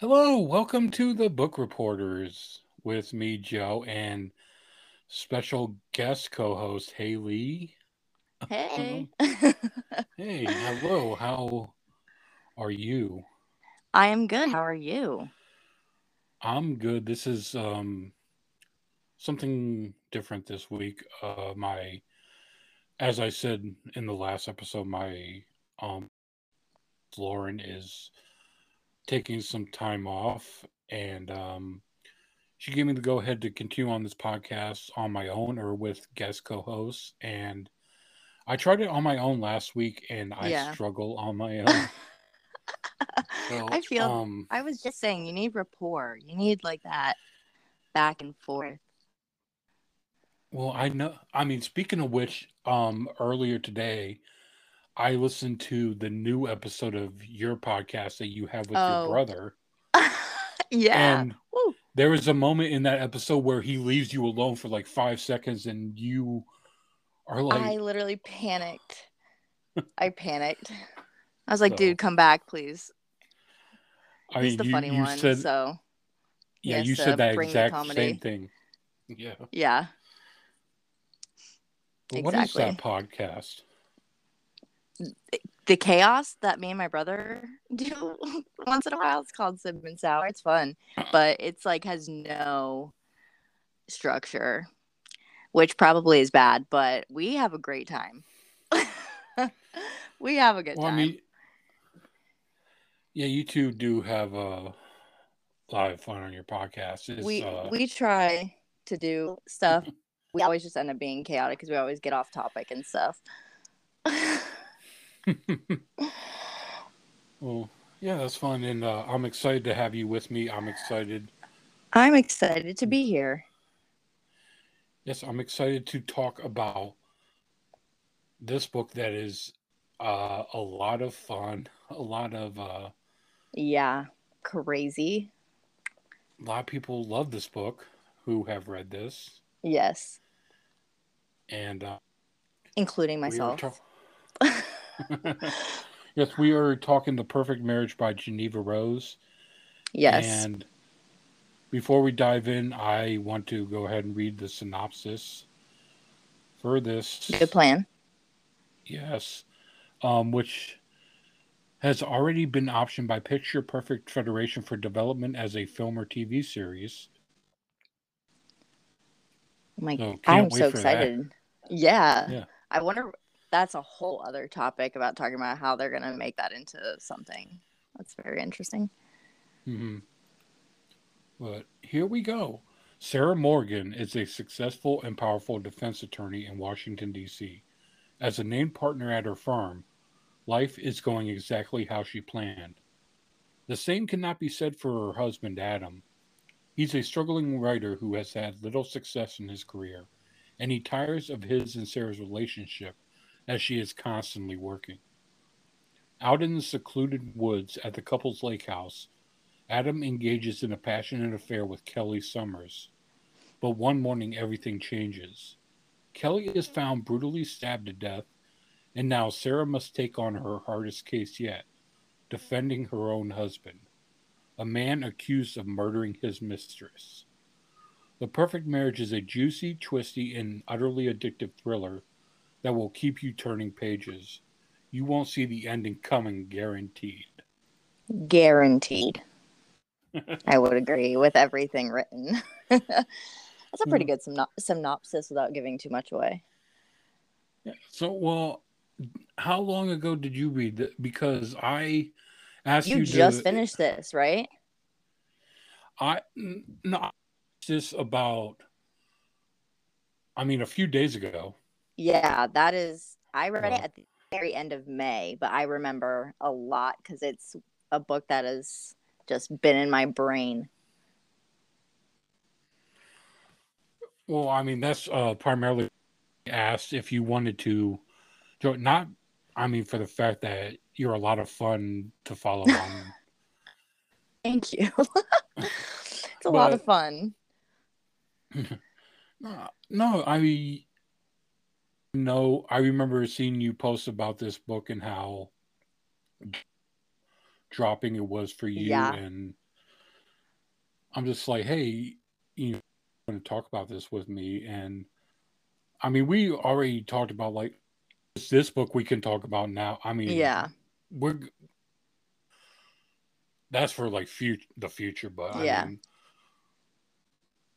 Hello, welcome to the Book Reporters with me, Joe, and special guest co-host Haley. Hey. Hey, hello. How are you? I am good. How are you? I'm good. This is um something different this week. Uh my as I said in the last episode, my um Lauren is taking some time off and um she gave me the go ahead to continue on this podcast on my own or with guest co-hosts and I tried it on my own last week and I Yeah. struggle on my own. So, I feel um I was just saying you need rapport. You need like that back and forth. well I know I mean speaking of which, um earlier today I listened to the new episode of your podcast that you have with your Oh. brother. yeah. And Woo. there was a moment in that episode where he leaves you alone for like five seconds and you are like I literally panicked. I panicked. I was like, So- dude, come back, please. I He's mean, the you, funny you one. said so yeah, you uh, said that exact same thing. Yeah. yeah. But What is that podcast? The chaos that me and my brother do once in a while. It's called Sim and Sour. It's fun. But it's like has no structure. Which probably is bad, but we have a great time. we have a good Well, I time. mean, yeah, you two do have a lot of fun on your podcast. It's, we uh, we try to do stuff. We always just end up being chaotic because we always get off topic and stuff. well, yeah, that's fun, and uh, I'm excited to have you with me. I'm excited. I'm excited to be here. Yes, I'm excited to talk about this book that is uh, a lot of fun, a lot of uh, Yeah, crazy. a lot of people love this book who have read this, Yes, and uh, including myself. ta- yes, we are talking "The Perfect Marriage" by Jeneva Rose. yes. And before we dive in, I want to go ahead and read the synopsis for this. Good plan. Yes. Um, which has already been optioned by Picture Perfect Federation for development as a film or TV series. Oh my, So, I'm so that. excited. Yeah. Yeah. I wonder. That's a whole other topic about talking about how they're gonna make that into something. That's very interesting. Mm-hmm. But here we go. Sarah Morgan is a successful and powerful defense attorney in Washington, D.C. As a named partner at her firm, life is going exactly how she planned. The same cannot be said for her husband, Adam. He's a struggling writer who has had little success in his career, and he tires of his and Sarah's relationship as she is constantly working. Out in the secluded woods at the couple's lake house, Adam engages in a passionate affair with Kelly Summers. But one morning, everything changes. Kelly is found brutally stabbed to death, and now Sarah must take on her hardest case yet defending her own husband, a man accused of murdering his mistress. The Perfect Marriage is a juicy, twisty, and utterly addictive thriller that will keep you turning pages. You won't see the ending coming, guaranteed. Guaranteed. I would agree with everything written. That's a pretty mm-hmm. good syno- synopsis without giving too much away. Yeah. So, well, how long ago did you read that? Because I asked you, You to, just finished this, right? I no, this about. I mean, a few days ago. Yeah, that is. I read it at the very end of May, but I remember a lot because it's a book that has just been in my brain. Well, I mean, that's uh, primarily asked if you wanted to, not. I mean, for the fact that you're a lot of fun to follow on. Thank you. it's a lot of fun. no, no, I no, I remember seeing you post about this book and how dropping it was for you Yeah. and I'm just like, hey, you know, want to talk about this with me, and I mean, we already talked about like this book we can talk about now. I mean, Yeah. we're that's for like future the future, but Yeah. I mean,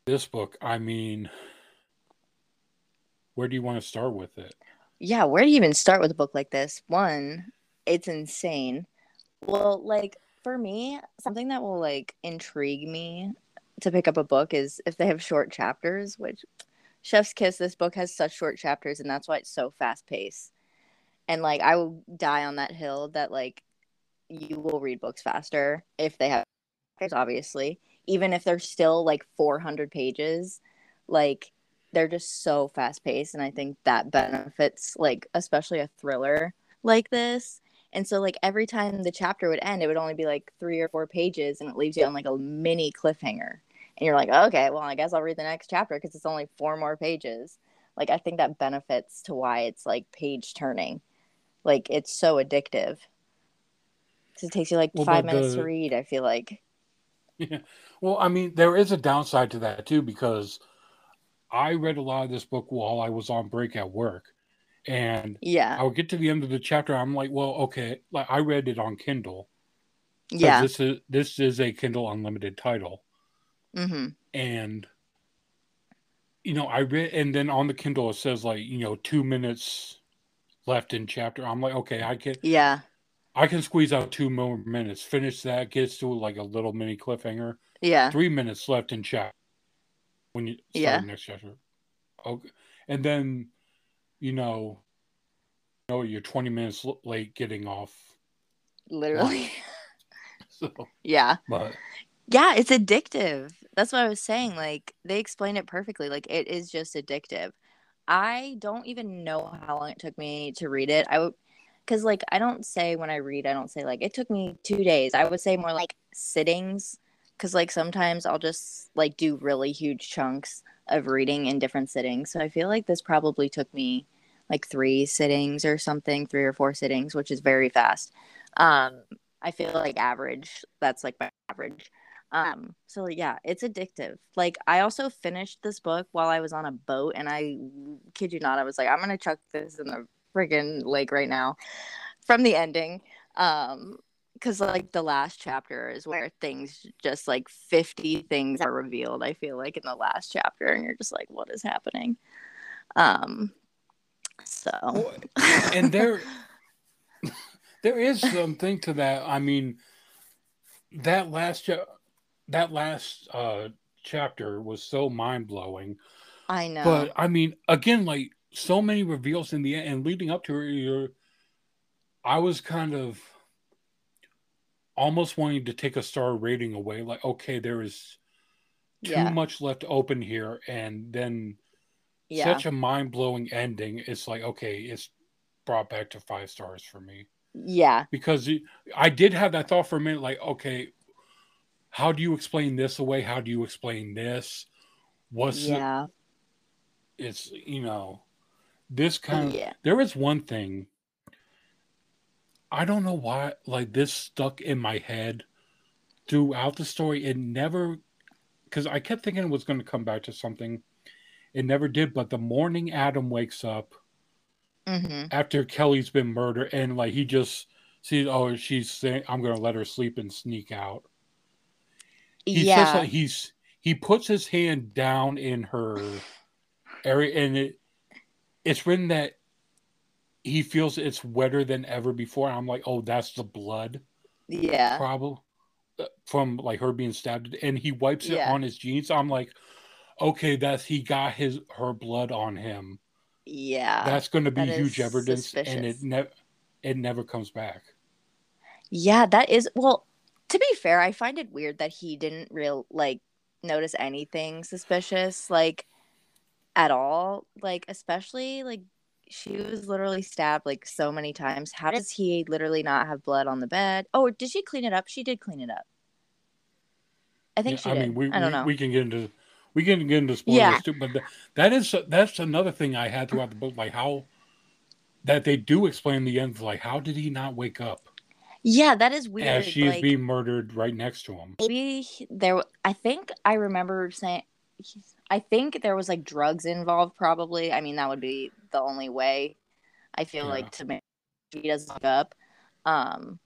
this book, I mean, where do you want to start with it? Yeah, where do you even start with a book like this? One, it's insane. Well, like for me, something that will like intrigue me to pick up a book is if they have short chapters, which Chef's Kiss, this book has such short chapters, and that's why it's so fast paced. And like, I will die on that hill that like you will read books faster if they have, obviously, even if they're still like 400 pages, like they're just so fast paced. And I think that benefits, like, especially a thriller like this. And so, like, every time the chapter would end, it would only be like three or four pages, and it leaves you on like a mini cliffhanger and you're like, okay, well, I guess I'll read the next chapter because it's only four more pages. Like, I think that benefits to why it's like page turning. Like, it's so addictive. Because it takes you like Well, five minutes the- to read, I feel like. Yeah. Well, I mean, there is a downside to that too because I read a lot of this book while I was on break at work, and Yeah. I would get to the end of the chapter. I'm like, well, okay, like I read it on Kindle. Yeah. This is this is a Kindle Unlimited title, hmm and you know, I read, and then on the Kindle it says like you know two minutes left in chapter. I'm like, okay, I can Yeah. I can squeeze out two more minutes, finish that, gets to like a little mini cliffhanger. Yeah. three minutes left in chat when you start Yeah. next chapter. Okay, and then you know, you know you're 20 minutes late getting off. Literally. So, yeah. but Yeah. It's addictive. That's what I was saying. Like, they explained it perfectly. Like, it is just addictive. I don't even know how long it took me to read it. I would, because like I don't say when I read, I don't say like it took me two days. I would say more like sittings, because like sometimes I'll just like do really huge chunks of reading in different sittings. So I feel like this probably took me like three sittings or something, three or four sittings, which is very fast. Um, I feel like average. That's like my average. Um, so yeah, it's addictive. Like I also finished this book while I was on a boat, and I kid you not, I was like, I'm gonna chuck this in the friggin' lake right now from the ending. Um, because like the last chapter is where things just like 50 things are revealed. I feel like in the last chapter, and you're just like, what is happening? Um, so and there there is something to that. I mean, that last cha- that last uh chapter was so mind blowing. I know. But I mean, again, like so many reveals in the end, and leading up to it, you're, I was kind of almost wanting to take a star rating away. Like, okay, there is too Yeah. much left open here, and then yeah. such a mind blowing ending. It's like, okay, it's brought back to five stars for me yeah. because I did have that thought for a minute. Like, okay, how do you explain this away? How do you explain this? What's Yeah. it's you know this kind of Yeah. there is one thing i don't know why like this stuck in my head throughout the story. It never because i kept thinking it was going to come back to something. It never did but the morning adam wakes up hmm after kelly's been murdered and like he just sees oh she's saying i'm going to let her sleep and sneak out. He Yeah. says like he's he puts his hand down in her area and it it's written that he feels it's wetter than ever before i'm like oh that's the blood yeah. problem uh, from like her being stabbed and he wipes it Yeah. on his jeans i'm like okay that's he got his her blood on him Yeah. that's going to be that huge evidence and it never it never comes back Yeah, that is well, to be fair, I find it weird that he didn't real like notice anything suspicious like at all. Like especially like she was literally stabbed like so many times. How does he literally not have blood on the bed? Oh, did she clean it up? She did clean it up. I think Yeah, she I did. mean, we, I don't we, know. we can get into we can get into spoilers Yeah. too, but th- that is that's another thing I had throughout the book, like how that they do explain the end, like how did he not wake up? Yeah, that is weird. as she is like, being murdered right next to him. maybe there i think i remember saying i think there was like drugs involved probably i mean that would be the only way i feel Yeah. like to make sure he doesn't fuck up um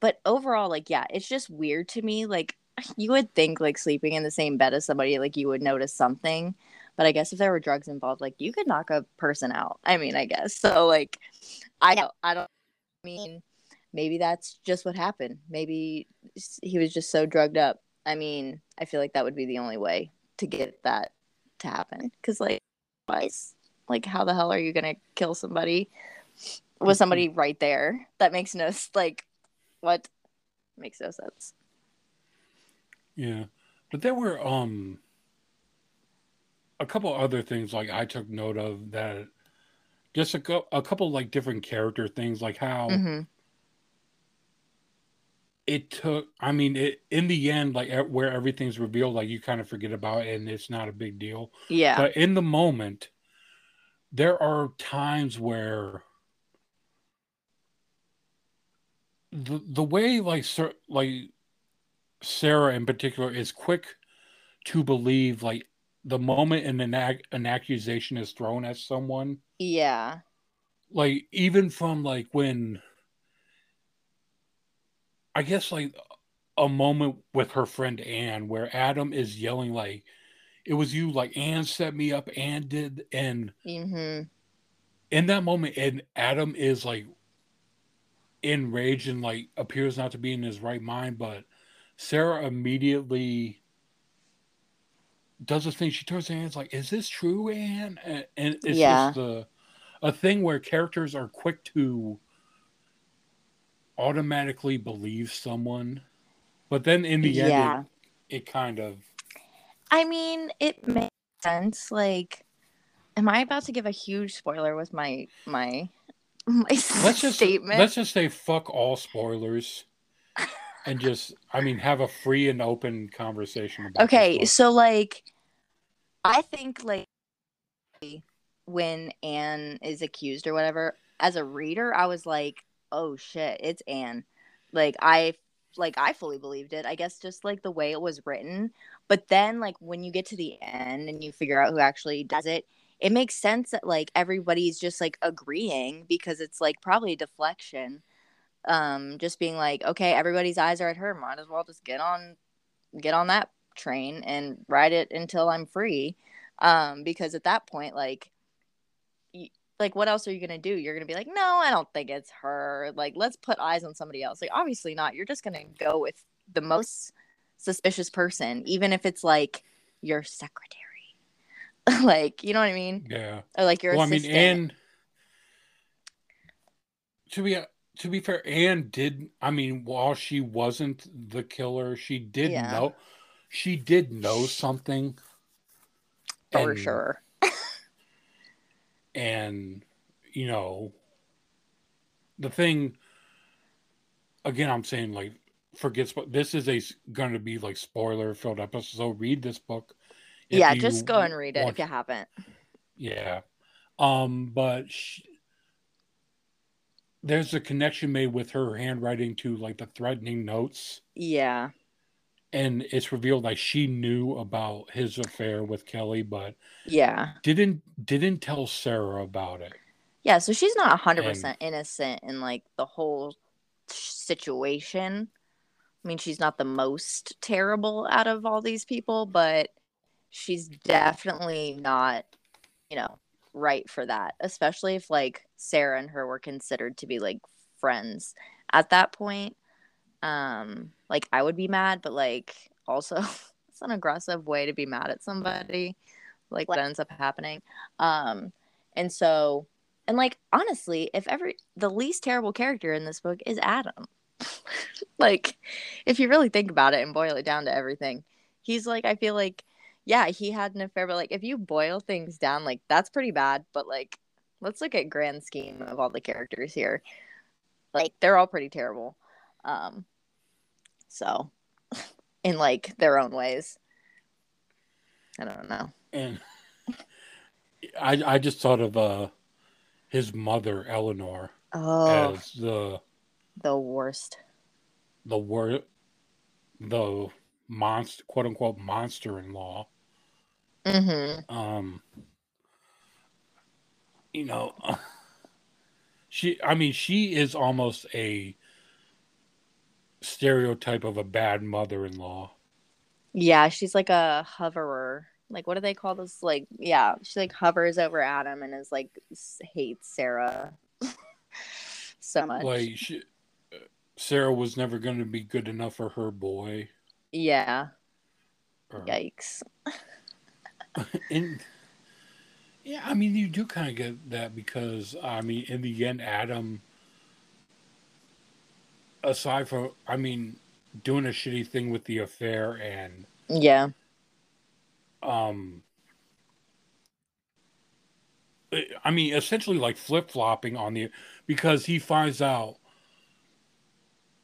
but overall like yeah it's just weird to me like you would think like sleeping in the same bed as somebody like you would notice something but i guess if there were drugs involved like you could knock a person out i mean i guess so like i don't i don't I mean maybe that's just what happened. Maybe he was just so drugged up. I mean, I feel like that would be the only way to get that to happen. Because, like, otherwise, like, how the hell are you gonna kill somebody with somebody right there? That makes no like, what makes no sense. Yeah, but there were um a couple other things like I took note of that just a, cou- a couple like different character things like how hmm it took I mean it in the end like where everything's revealed like you kind of forget about it and it's not a big deal. Yeah, but in the moment there are times where the the way like Sir, like Sarah in particular is quick to believe like the moment an ac- an accusation is thrown at someone yeah, like even from like when I guess like a moment with her friend Anne where Adam is yelling like it was you like Anne set me up Anne did and hmm in that moment and Adam is like enraged and like appears not to be in his right mind but Sarah immediately does a thing. She turns to Anne's like is this true Anne and, and it's Yeah. just a, a thing where characters are quick to automatically believe someone but then in the end yeah. it, it kind of I mean, it makes sense. Like, am I about to give a huge spoiler with my my my let's just statement? let's just say fuck all spoilers and just i mean have a free and open conversation about okay so like i think like when anne is accused or whatever as a reader i was like oh shit it's anne. Like i like i fully believed it. I guess just like the way it was written. But then like when you get to the end and you figure out who actually does it it makes sense that like everybody's just like agreeing because it's like probably deflection. Um just being like okay everybody's eyes are at her. Might as well just get on get on that train and ride it until I'm free. Um, because at that point, like, like what else are you gonna do? You're gonna be like, no, I don't think it's her. Like, let's put eyes on somebody else. Like, obviously not. You're just gonna go with the most suspicious person, even if it's like your secretary. like, you know what I mean? yeah Or like your well i mean and to be uh, to be fair anne did i mean while she wasn't the killer she did Yeah. know she did know something for and- sure. And you know the thing again i'm saying like forget spo- this is a going to be like spoiler filled episode so read this book Yeah, just go and read it if you haven't. yeah um but sh there's a connection made with her handwriting to like the threatening notes Yeah. And it's revealed like she knew about his affair with kelly but Yeah. didn't didn't tell sarah about it Yeah, so she's not 100% innocent in like the whole situation. I mean, she's not the most terrible out of all these people, but she's definitely not, you know, right for that, especially if like Sarah and her were considered to be like friends at that point. Um, like I would be mad, but like also it's an aggressive way to be mad at somebody. Like what ends up happening. Um, and so and like honestly, if every the least terrible character in this book is Adam. like if you really think about it and boil it down to everything, he's like I feel like yeah, he had an affair, but like if you boil things down, like that's pretty bad. But like let's look at grand scheme of all the characters here. Like they're all pretty terrible. Um so in like their own ways. I don't know. and I I just thought of uh his mother Eleanor Oh, as the the worst. the word the monster quote unquote monster in law. Mm-hmm. Um you know she I mean she is almost a stereotype of a bad mother-in-law. Yeah, she's like a hoverer. Like what do they call this? Like yeah, she like hovers over Adam and is like hates Sarah so much. Like she, uh, Sarah was never going to be good enough for her boy. Yeah. Or, Yikes. and yeah, I mean, you do kind of get that because I mean, in the end, Adam, aside from, I mean, doing a shitty thing with the affair and Yeah. um I mean, essentially like flip flopping on the because he finds out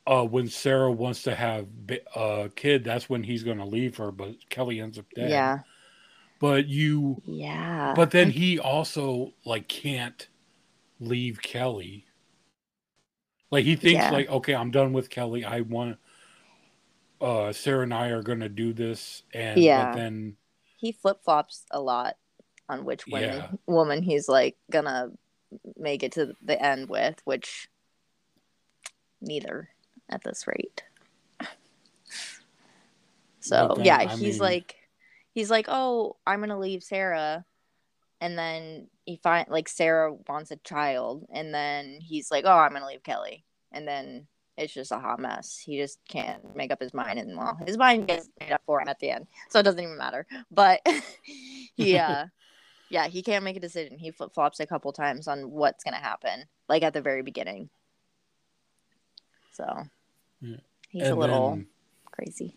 uh, when Sarah wants to have a kid, that's when he's going to leave her, but Kelly ends up dead. Yeah. But you, Yeah. but then he also like can't leave Kelly. Like he thinks Yeah. like, okay, I'm done with Kelly. I want uh Sarah and I are going to do this, and Yeah. but then he flip flops a lot on which women, Yeah. woman he's like gonna make it to the end with, which neither at this rate. So then, yeah, I he's mean- like, he's like, oh, I'm gonna leave Sarah, and then he find like Sarah wants a child, and then he's like, oh, I'm gonna leave Kelly, and then it's just a hot mess. He just can't make up his mind, and well, his mind gets made up for him at the end, so it doesn't even matter. But yeah, uh, yeah, he can't make a decision. He flip flops a couple times on what's gonna happen, like at the very beginning. So Yeah. he's a little then- crazy.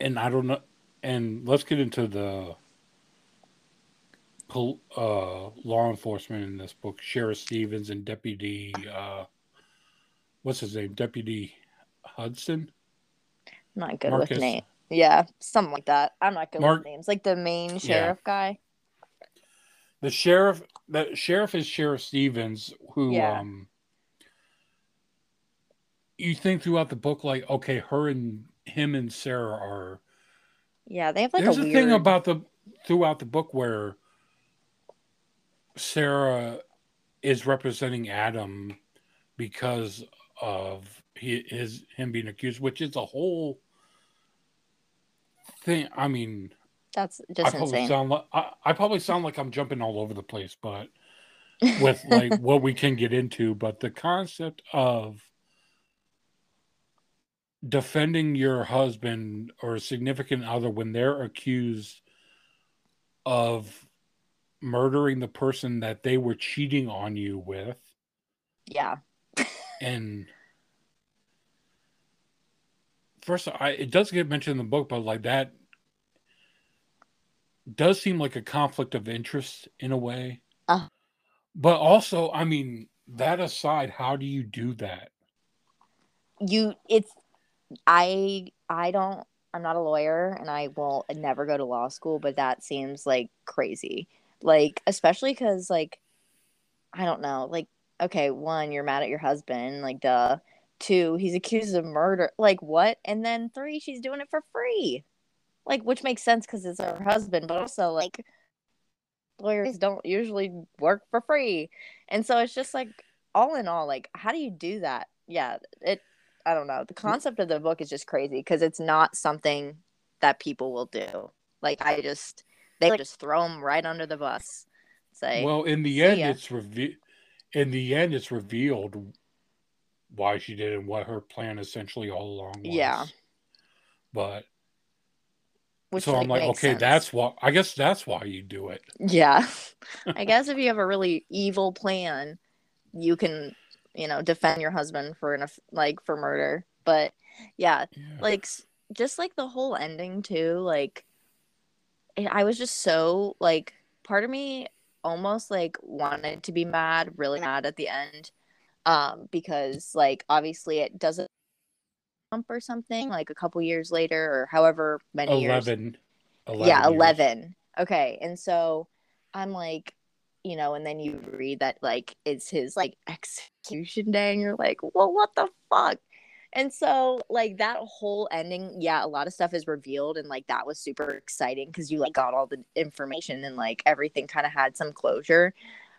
and I don't know. And let's get into the pol- uh, law enforcement in this book. Sheriff Stevens and Deputy, uh, what's his name? Deputy Hudson. I'm not good Marcus. with names. Yeah, something like that. I'm not good Mark- with names. Like the main sheriff guy. The sheriff. The sheriff is Sheriff Stevens, who Yeah. um. You think throughout the book, like, okay, her and him and Sarah are Yeah, they have like There's a a weird. thing about the throughout the book where Sarah is representing Adam because of he, his him being accused, which is a whole thing. I mean, That's I just probably insane. sound like I, I probably sound like I'm jumping all over the place, but with like what we can get into, but the concept of defending your husband or a significant other when they're accused of murdering the person that they were cheating on you with yeah, and first I it does get mentioned in the book but like that does seem like a conflict of interest in a way Uh. but also I mean that aside how do you do that you. It's. I. I don't. I'm not a lawyer, and I will never go to law school. But that seems like crazy. Like, especially because, like, I don't know. Like, okay, one, you're mad at your husband. Like, duh. Two, he's accused of murder. Like, what? And then three, she's doing it for free. Like, which makes sense because it's her husband, but also, like, lawyers don't usually work for free. And so it's just like, all in all, like, how do you do that? Yeah, it, I don't know. The mm. concept of the book is just crazy because it's not something that people will do. Like, I just, they just throw them right under the bus. Say, well in the end ya. it's revealed. in the end it's revealed why she did and what her plan essentially all along was Yeah. but which so I'm like, okay, sense. that's why. I guess that's why you do it. Yeah. I guess if you have a really evil plan, you can, you know, defend your husband for an aff- like for murder. But yeah, Yeah. like just like the whole ending too, like it, I was just so like part of me almost like wanted to be mad, really mad at the end. Um because like obviously it doesn't jump or something like a couple years later or however many years 11, 11 yeah years. 11 okay and so i'm like you know, and then you read that like it's his like execution day, and you're like, well, what the fuck? And so, like that whole ending, yeah, a lot of stuff is revealed, and like that was super exciting because you like got all the information and like everything kind of had some closure.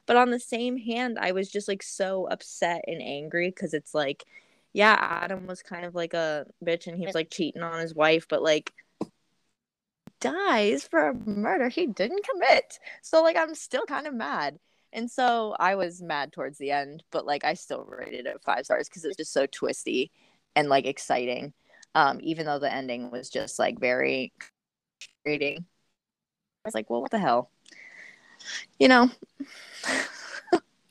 But on the same hand, I was just like so upset and angry because it's like, yeah, Adam was kind of like a bitch and he was like cheating on his wife, but like dies for a murder he didn't commit. So like I'm still kind of mad. And so I was mad towards the end, but like I still rated it five stars because it's just so twisty and like exciting. Um, even though the ending was just like very frustrating. I was like, well, what the hell? You know,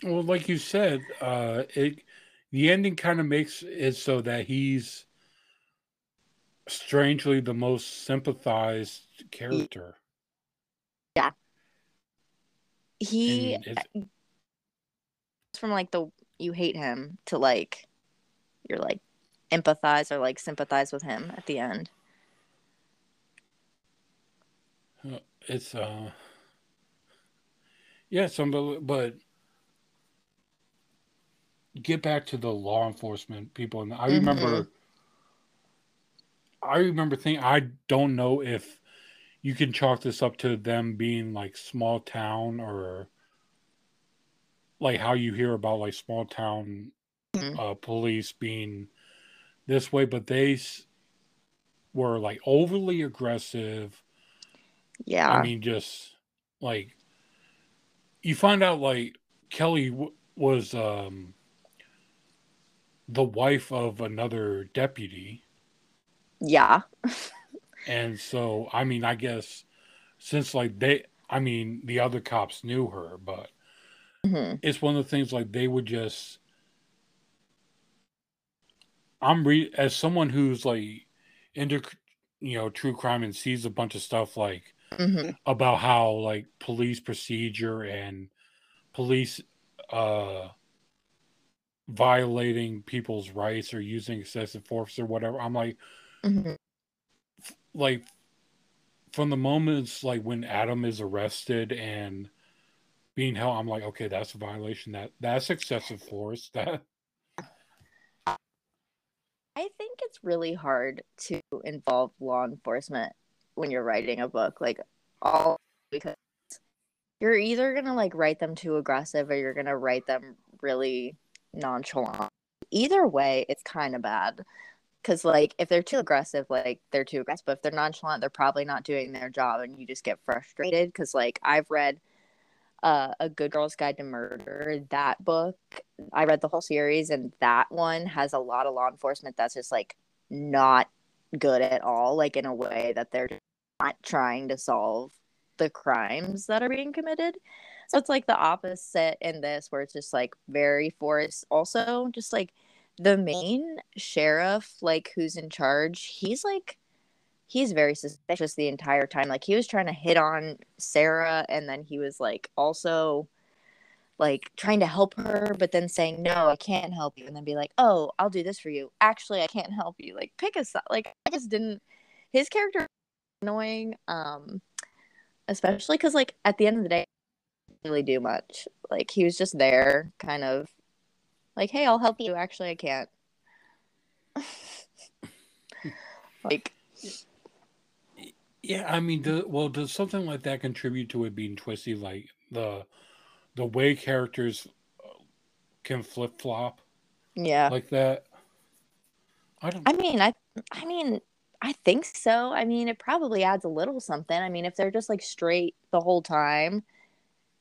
well, like you said, uh, it the ending kind of makes it so that he's strangely the most sympathized character. Yeah. He from like the you hate him to like you're like empathize or like sympathize with him at the end. It's uh yeah, some but get back to the law enforcement people, and I remember, mm-hmm. I remember thinking, I don't know if you can chalk this up to them being like small town or like how you hear about like small town mm-hmm. uh, police being this way, but they were like overly aggressive. Yeah, I mean, just like you find out like Kelly w- was um the wife of another deputy. Yeah. and so, I mean, I guess since like they, I mean, the other cops knew her, but mm-hmm. it's one of the things like they would just. I'm re as someone who's like into you know true crime and sees a bunch of stuff like mm-hmm. about how like police procedure and police uh violating people's rights or using excessive force or whatever. I'm like, mm-hmm. like from the moments like when Adam is arrested and being held, I'm like, okay, that's a violation. That that's excessive force. That I think it's really hard to involve law enforcement when you're writing a book, like all because you're either gonna like write them too aggressive or you're gonna write them really nonchalant. Either way, it's kind of bad. Because, like, if they're too aggressive, like, they're too aggressive. But if they're nonchalant, they're probably not doing their job and you just get frustrated. Because, like, I've read uh, A Good Girl's Guide to Murder, that book. I read the whole series, and that one has a lot of law enforcement that's just, like, not good at all, like, in a way that they're not trying to solve the crimes that are being committed. So it's like the opposite in this, where it's just like very forced. Also, just like the main sheriff, like who's in charge, he's like he's very suspicious the entire time. Like he was trying to hit on Sarah, and then he was like also like trying to help her, but then saying no, I can't help you, and then be like, oh, I'll do this for you. Actually, I can't help you. Like pick a side. Like I just didn't. His character annoying, um, especially because like at the end of the day, really do much. Like he was just there, kind of like, "Hey, I'll help you." Actually, I can't. like, yeah, I mean, do, well, does something like that contribute to it being twisty? Like the the way characters uh, can flip flop, yeah, like that. I don't. I mean, I, I mean, I think so. I mean, it probably adds a little something. I mean, if they're just like straight the whole time,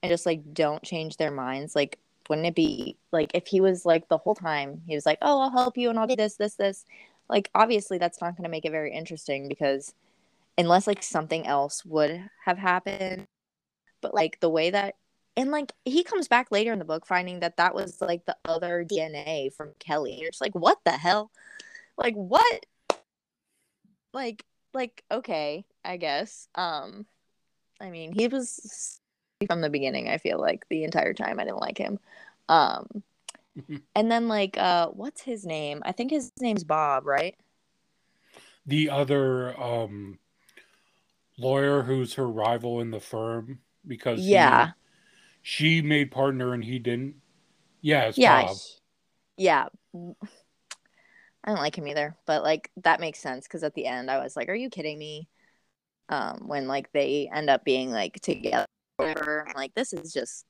and just like don't change their minds like wouldn't it be like if he was like the whole time he was like oh i'll help you and i'll do this this this like obviously that's not going to make it very interesting because unless like something else would have happened but like the way that and like he comes back later in the book finding that that was like the other dna from kelly and you're just like what the hell like what like like okay i guess um i mean he was from the beginning. I feel like the entire time I didn't like him. Um, and then like, uh, what's his name? I think his name's Bob, right? The other um, lawyer who's her rival in the firm because yeah, she made partner and he didn't. Yeah, it's yeah, Bob. he- yeah. I don't like him either, but like that makes sense because at the end I was like, "Are you kidding me?" Um, when like they end up being like together, whatever. Like this is just,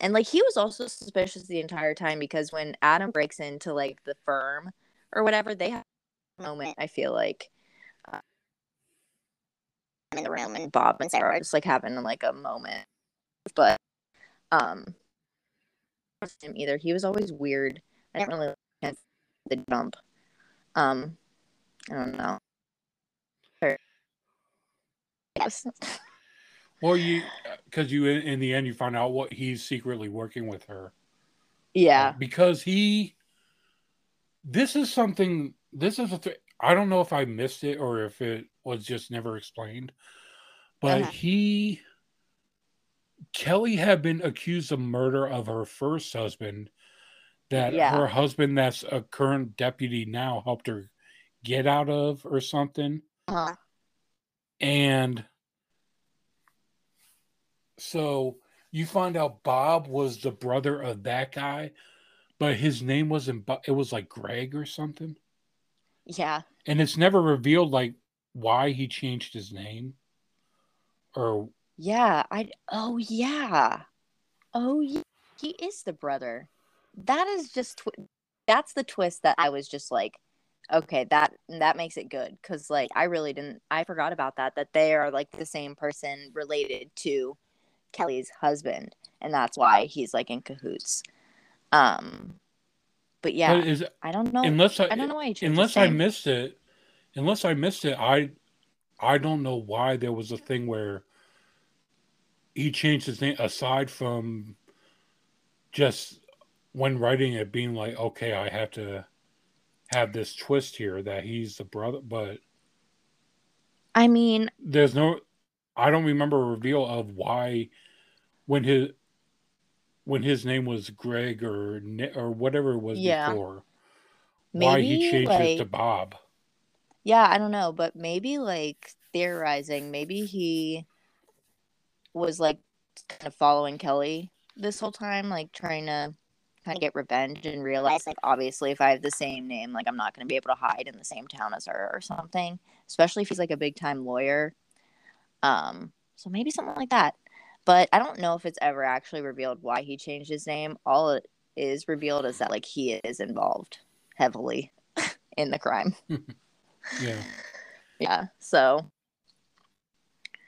and like he was also suspicious the entire time because when Adam breaks into like the firm or whatever, they have a moment. I feel like in the room and Bob and Sarah are just like having like a moment, but um, I don't trust him either. He was always weird. I didn't really like the jump. Um, I don't know. Or- Yes. Well, you because you in, in the end you find out what he's secretly working with her. Yeah. because he. This is something. This is a. Th- I don't know if I missed it or if it was just never explained, but Uh-huh. he. Kelly had been accused of murder of her first husband, that Yeah. her husband, that's a current deputy now, helped her get out of or something. Uh-huh. And so you find out Bob was the brother of that guy, but his name wasn't, it was like Greg or something. Yeah. And it's never revealed like why he changed his name or Yeah. I. Oh yeah. Oh yeah. He is the brother. That is just. Tw- that's the twist that I was just like, okay, that that makes it good because like I really didn't. I forgot about that. That they are like the same person related to Kelly's husband, and that's why he's like in cahoots. Um. But yeah, but is I don't know. unless I, I don't know why he changed unless I missed it, unless I missed it, I I don't know why there was a thing where he changed his name aside from just when writing it being like, okay, I have to have this twist here that he's the brother, but I mean, there's no I don't remember a reveal of why when his when his name was Greg or or whatever it was Yeah. before, why he maybe changed it to Bob. yeah, I don't know, but maybe like theorizing, maybe he was like kind of following Kelly this whole time, like trying to kind of get revenge and realize like obviously if I have the same name, like I'm not going to be able to hide in the same town as her or something, especially if he's like a big time lawyer. Um, so maybe something like that. But I don't know if it's ever actually revealed why he changed his name. All it is revealed is that like he is involved heavily in the crime. Yeah. Yeah. So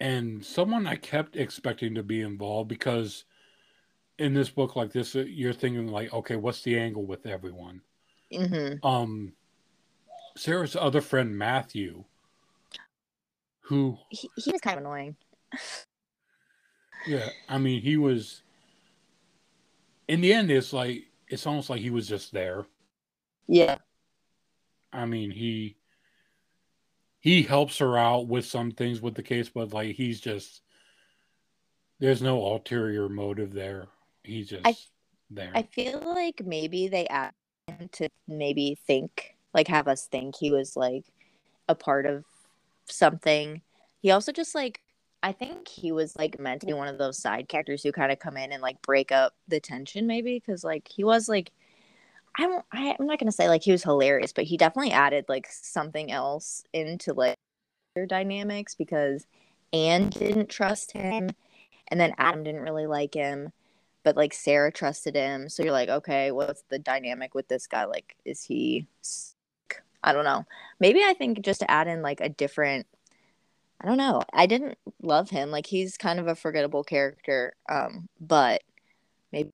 and someone I kept expecting to be involved because in this book like this, uh, you're thinking like, okay, what's the angle with everyone? mhm. Um, Sarah's other friend Matthew, who, he, he was kind of annoying. yeah, I mean, he was. In the end, it's like it's almost like he was just there. Yeah. I mean, he he helps her out with some things with the case, but like he's just there's no ulterior motive there. He's just I- there. I feel like maybe they asked him to maybe think, like, have us think he was like a part of something. He also just like, I think he was like meant to be one of those side characters who kind of come in and like break up the tension, maybe because like he was like, I don't, I, I'm not gonna say like he was hilarious, but he definitely added like something else into like their dynamics because Anne didn't trust him, and then Adam didn't really like him but like Sarah trusted him. So you're like, okay, what's the dynamic with this guy? Like, is he? sick? I don't know. Maybe I think just to add in like a different. I don't know. I didn't love him. Like he's kind of a forgettable character. Um, but maybe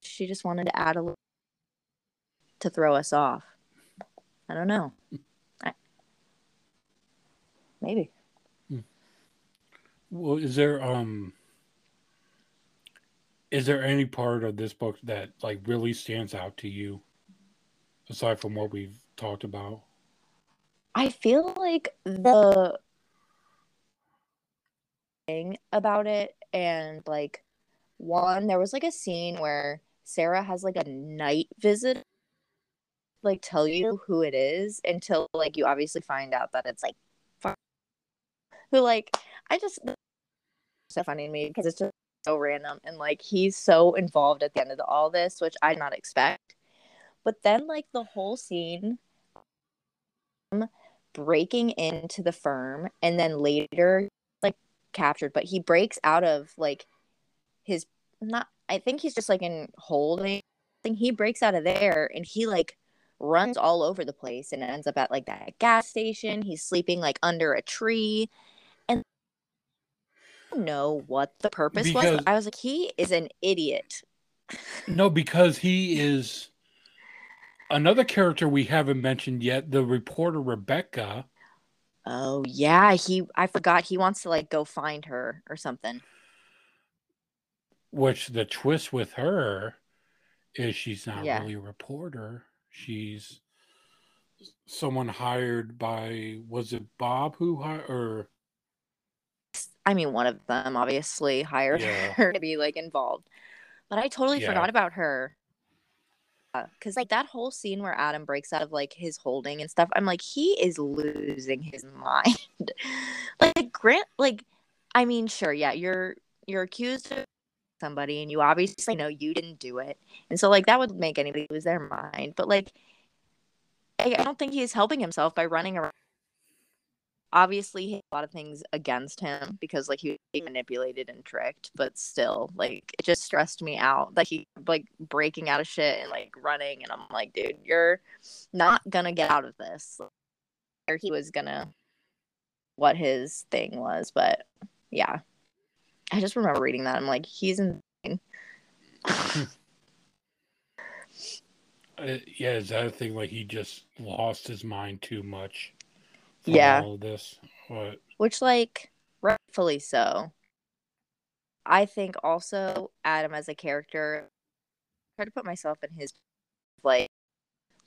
she just wanted to add a little to throw us off. I don't know. I, maybe. well, is there um is there any part of this book that like really stands out to you aside from what we've talked about? I feel like the thing about it and like one there was like a scene where Sarah has like a night visit like tell you who it is until like you obviously find out that it's like who like I just so funny to me because it's just so random and like he's so involved at the end of the, all this, which I did not expect. But then like the whole scene um, breaking into the firm and then later captured, but he breaks out of like his not I think he's just like in holding. I think he breaks out of there and he like runs all over the place and ends up at like that gas station. He's sleeping like under a tree. And I don't know what the purpose Because- was. I was like, he is an idiot. No, because he is another character we haven't mentioned yet. The reporter Rebecca. Oh yeah, he I forgot he wants to like go find her or something. Which the twist with her is she's not Yeah. really a reporter. She's someone hired by was it Bob who hired or I mean, one of them obviously hired Yeah. her to be like involved, but I totally Yeah. forgot about her. Because like that whole scene where Adam breaks out of like his holding and stuff, I'm like, he is losing his mind. like Grant, like, I mean, sure, yeah, you're you're accused of somebody, and you obviously know you didn't do it, and so like that would make anybody lose their mind. But like, I, I don't think he's helping himself by running around obviously a lot of things against him because like he was manipulated and tricked but still like it just stressed me out that he like breaking out of shit and like running and i'm like dude you're not gonna get out of this. Or he was gonna what his thing was but yeah. I just remember reading that i'm like he's in uh, yeah, is that a thing like he just lost his mind too much? Yeah. all this. What? which like rightfully so i think also adam as a character try to put myself in his like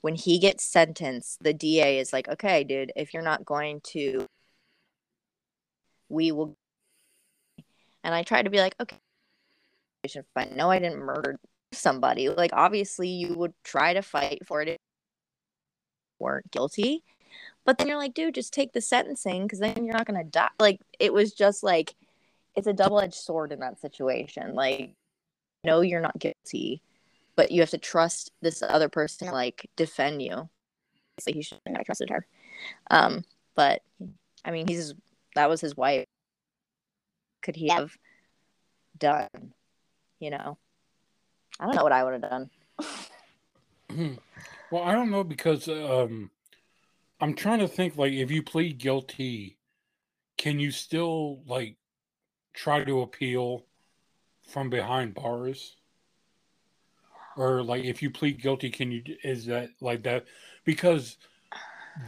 when he gets sentenced the da is like okay dude if you're not going to we will and i try to be like okay I should no i didn't murder somebody like obviously you would try to fight for it if you weren't guilty but then you're like, dude, just take the sentencing because then you're not gonna die. Like it was just like it's a double edged sword in that situation. Like, no, you're not guilty, but you have to trust this other person to like defend you. He shouldn't have trusted her. Um, but I mean, he's that was his wife. Could he have done? You know, I don't know what I would have done. well, I don't know because um, I'm trying to think like if you plead guilty, can you still like try to appeal from behind bars? Or like if you plead guilty, can you is that like that? Because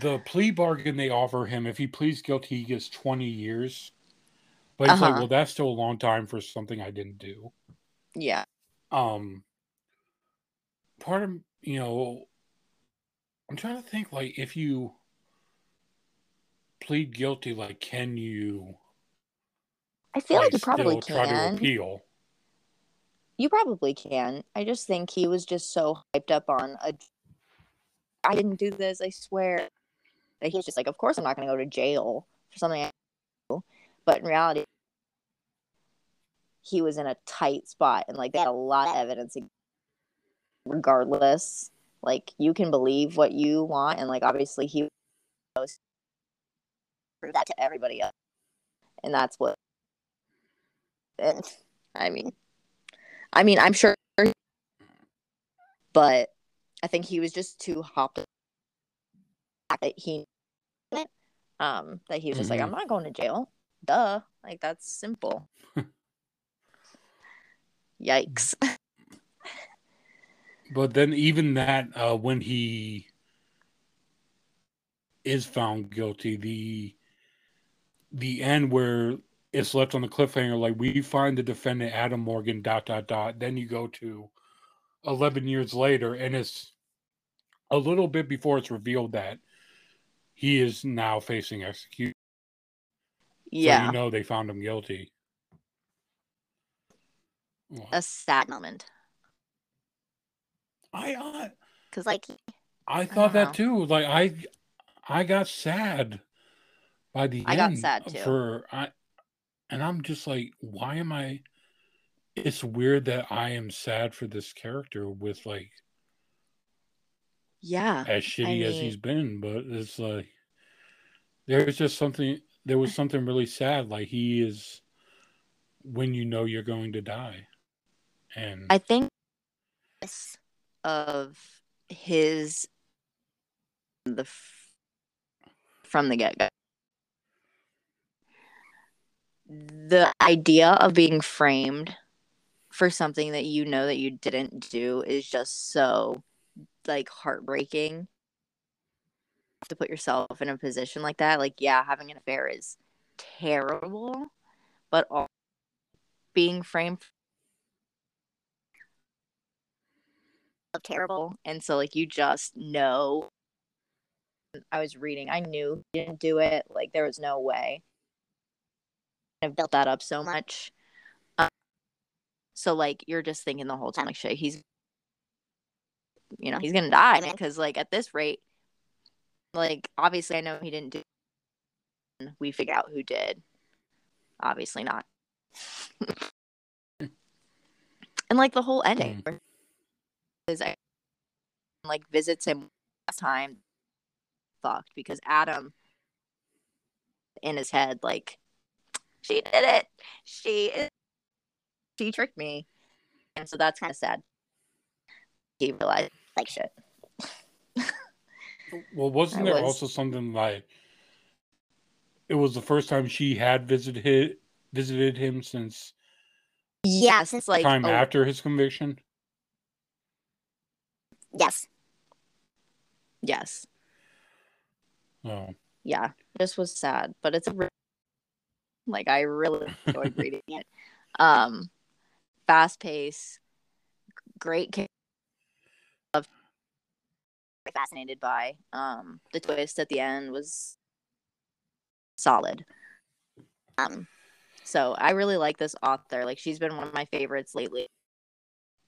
the plea bargain they offer him, if he pleads guilty, he gets 20 years. But it's like, Uh-huh. well, that's still a long time for something I didn't do. Yeah, um part of you know i'm trying to think like if you plead guilty like can you I feel like, you probably try to can. appeal You probably can. I just think he was just so hyped up on a. I didn't do this. I swear. That he was just like, of course I'm not going to go to jail for something. I do. But in reality, he was in a tight spot, and like they had a lot of evidence. Regardless, like you can believe what you want, and like obviously he knows prove that to everybody else, and that's what. And I mean, I mean, I'm sure, but I think he was just too hopped that he, um, that he was just like, Mhm. I'm not going to jail. Duh, like that's simple. Yikes. but then even that uh when he is found guilty the the end where it's left on the cliffhanger like we find the defendant adam morgan dot dot dot. Then you go to 11 years later and it's a little bit before it's revealed that he is now facing execution. So Yeah, you know they found him guilty. Well, a sad moment. I, I Cause like, I thought don't that too. Like I, I got sad by the I got end sad, too. for I, and I'm just like, why am I it's weird that I am sad for this character with like Yeah. as shitty as mean- he's been, but it's like there's just something there was something really sad. Like he is when you know you're going to die. And I think of his the from the get go. The idea of being framed for something that you know that you didn't do is just so like heartbreaking. to put yourself in a position like that. Like, yeah, having an affair is terrible, but all being framed terrible and so like you just know i was reading i knew didn't do it like there was no way i've built that up so much. Um, so like you're just thinking the whole time like shit he's you know he's gonna die because like at this rate like obviously i know he didn't do we figure out who did. Obviously not. And like the whole ending is I like visits him last time fucked because Adam in his head like she did it. She she tricked me. And so that's kind of sad. He realized like shit. Well, wasn't there was- also something like it was the first time she had visited visited him since Yeah, since like time oh, after his conviction? yes. Yes. Oh, Yeah. This was sad, but it's a re- like I really enjoyed reading it. Um fast pace, great of fascinated by. Um the twist at the end was solid. Um so I really like this author. Like she's been one of my favorites lately.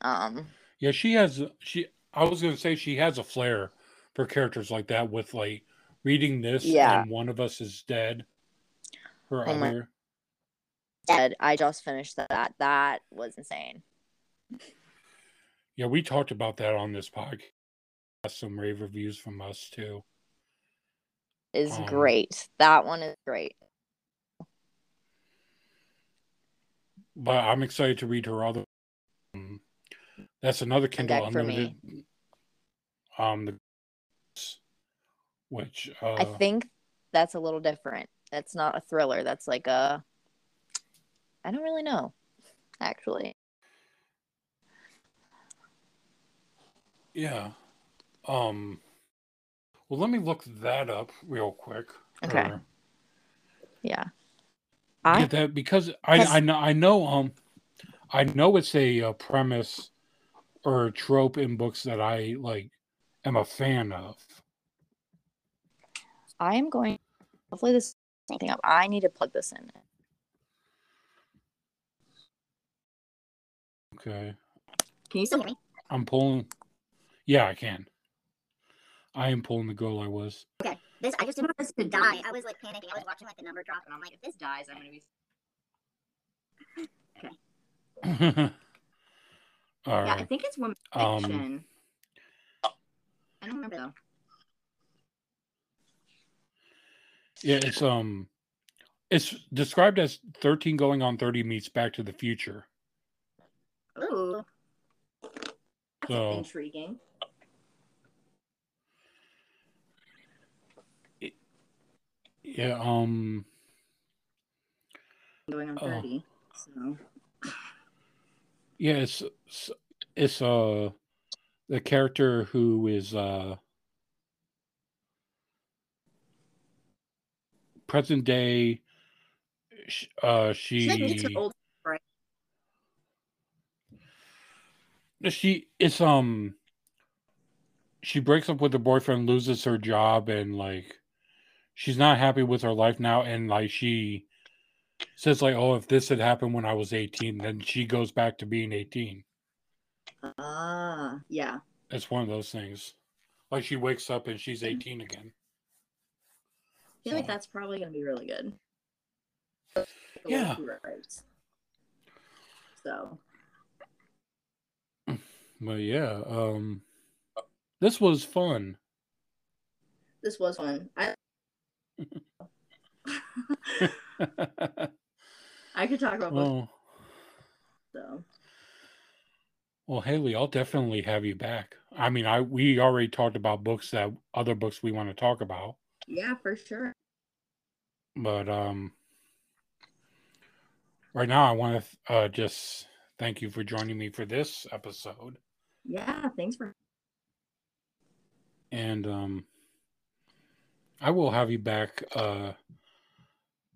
Um yeah. She has she. I was gonna say she has a flair for characters like that. With like reading this, Yeah. and one of us is dead. Her Oh my- Dead. I just finished that. That was insane. yeah, we talked about that on this podcast. Some rave reviews from us too. Is Um, great. That one is great. But I'm excited to read her other. Um, that's another Kindle deck for me. Unlimited. Um, the which uh, I think that's a little different. That's not a thriller. That's like a. I don't really know, actually. yeah. Um. Well, let me look that up real quick. Okay. or- Yeah. Yeah, I that because I I know I know um I know it's a, uh premise or a trope in books that I like am a fan of. I am going. Hopefully this is something up. I need to plug this in. Okay, Can you still hear me? I'm pulling. Yeah, I can. I am pulling the goal I was. Okay. This I just didn't want this to die. I was like panicking. I was watching like the number drop, and I'm like, if this dies, I'm gonna be. Okay. All Yeah, I think it's women Um. I don't remember though. Yeah, it's um, it's described as thirteen going on thirty meets Back to the Future. Ooh, that's So- intriguing. Yeah. Um. Going on Oh. thirty. So Yeah, it's it's- it's uh the character who is uh present day. Uh, she's like me she she it's um she breaks up with her boyfriend, loses her job, and like she's not happy with her life now, and like she says like, oh, if this had happened when I was eighteen, then she goes back to being eighteen. Ah, yeah. It's one of those things. Like she wakes up and she's Mm-hmm. 18 again. I feel like that's probably gonna be really good. The Yeah. So but yeah, um, this was fun. This was fun. I I could talk about books. well, So well, Haley, I'll definitely have you back. I mean, I we already talked about books that other books we want to talk about, yeah, for sure. but um, right now I want to uh, just thank you for joining me for this episode, Yeah, thanks for and um, I will have you back. Uh,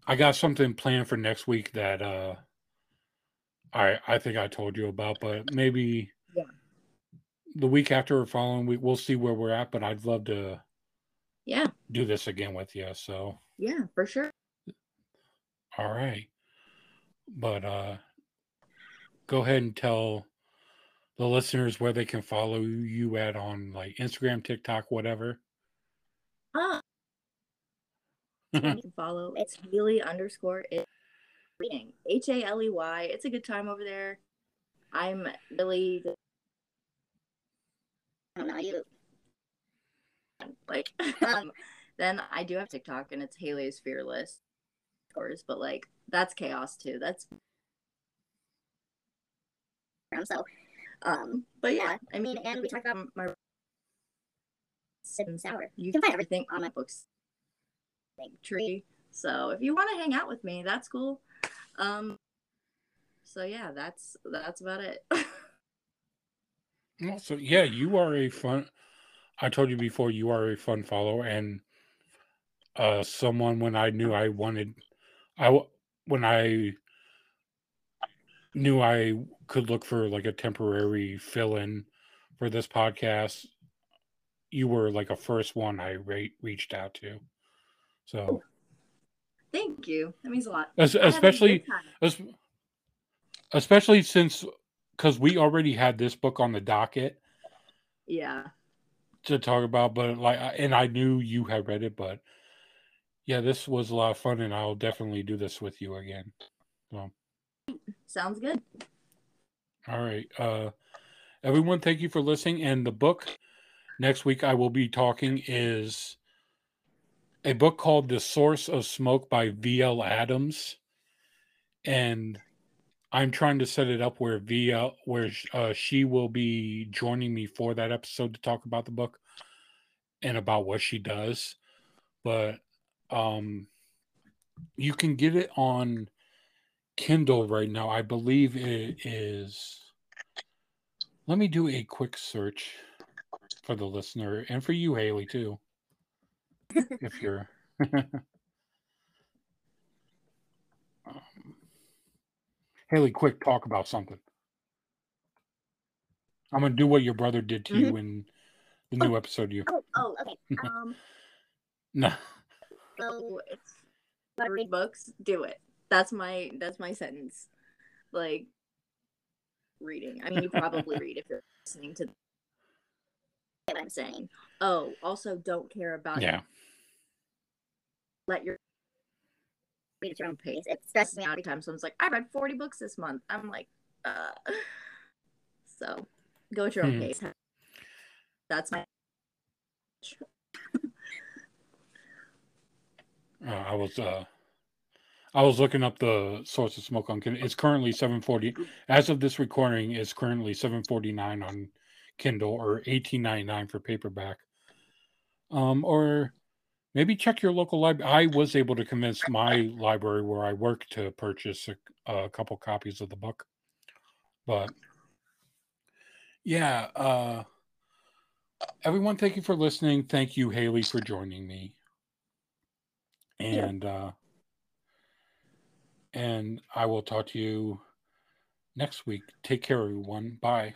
I got something planned for next week that uh, I I think I told you about, but maybe Yeah. the week after or following week we'll see where we're at. But I'd love to yeah, do this again with you. So yeah, for sure. all right, but uh, go ahead and tell the listeners where they can follow you at on like Instagram, TikTok, whatever. Ah, you can follow. It's Haley underscore it reading. H A L E Y. It's a good time over there. I'm really I don't know. You like um then I do have TikTok and it's Haley is fearless, of course, but like that's chaos too. That's um, so um but yeah, I mean and and we talked about my sip and sour. you can can find find everything on my books like tree. So if you want to hang out with me, that's cool. Um so yeah, that's that's about it. Well, So yeah, you are a fun. I told you before you are a fun follower and uh someone when I knew I wanted, I when I knew I could look for like a temporary fill in for this podcast, you were like a first one I re- reached out to. So Thank you. That means a lot. es- I a good especially time. especially since because we already had this book on the docket Yeah. To talk about, but like, and I knew you had read it, but yeah, this was a lot of fun, and I'll definitely do this with you again. So, Sounds good. all right, uh, everyone, thank you for listening. And the book next week I will be talking is a book called "The Source of Smoke" by V.L. Adams, and I'm trying to set it up where Via, where uh, she will be joining me for that episode to talk about the book and about what she does. But um, you can get it on Kindle right now. I believe it is. Let me do a quick search for the listener and for you, Haley, too. if you're. Haley, quick, talk about something. I'm gonna do what your brother did to you in the new episode. You Oh, oh, okay. Um, no, so it's read books, do it. That's my that's my sentence. Like reading. I mean, you probably read if you're listening to what I'm saying. Oh, also don't care about yeah, let your read at your own pace. It stresses me out every time someone's like, I read 40 books this month. I'm like, uh so go at your own Hmm. pace. That's my uh, I was uh, I was looking up the source of smoke on Kindle. It's currently 740. As of this recording, it's currently 749 on Kindle or 18.99 for paperback. Um, or maybe check your local library. I was able to convince my library where I work to purchase a, a couple copies of the book, but yeah. Uh, everyone, thank you for listening. Thank you, Haley, for joining me. And uh, and I will talk to you next week. Take care, everyone. Bye.